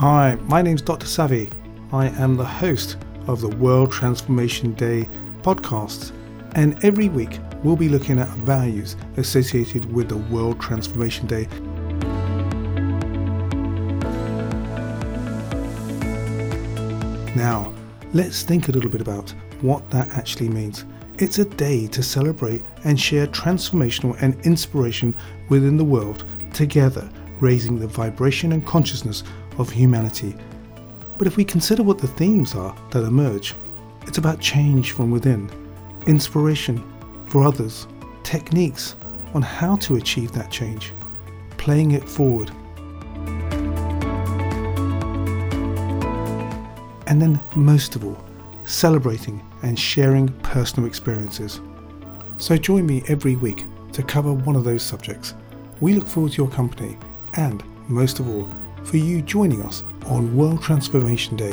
Hi, my name's Dr. Savvy. I am the host of the World Transformation Day podcast, and every week we'll be looking at values associated with the World Transformation Day. Now, let's think a little bit about what that actually means. It's a day to celebrate and share transformational and inspiration within the world together, raising the vibration and consciousness of humanity. But if we consider what the themes are that emerge, it's about change from within, inspiration for others, techniques on how to achieve that change, playing it forward. And then, most of all, celebrating and sharing personal experiences. So, join me every week to cover one of those subjects. We look forward to your company and, most of all, for you joining us on World Transformation Day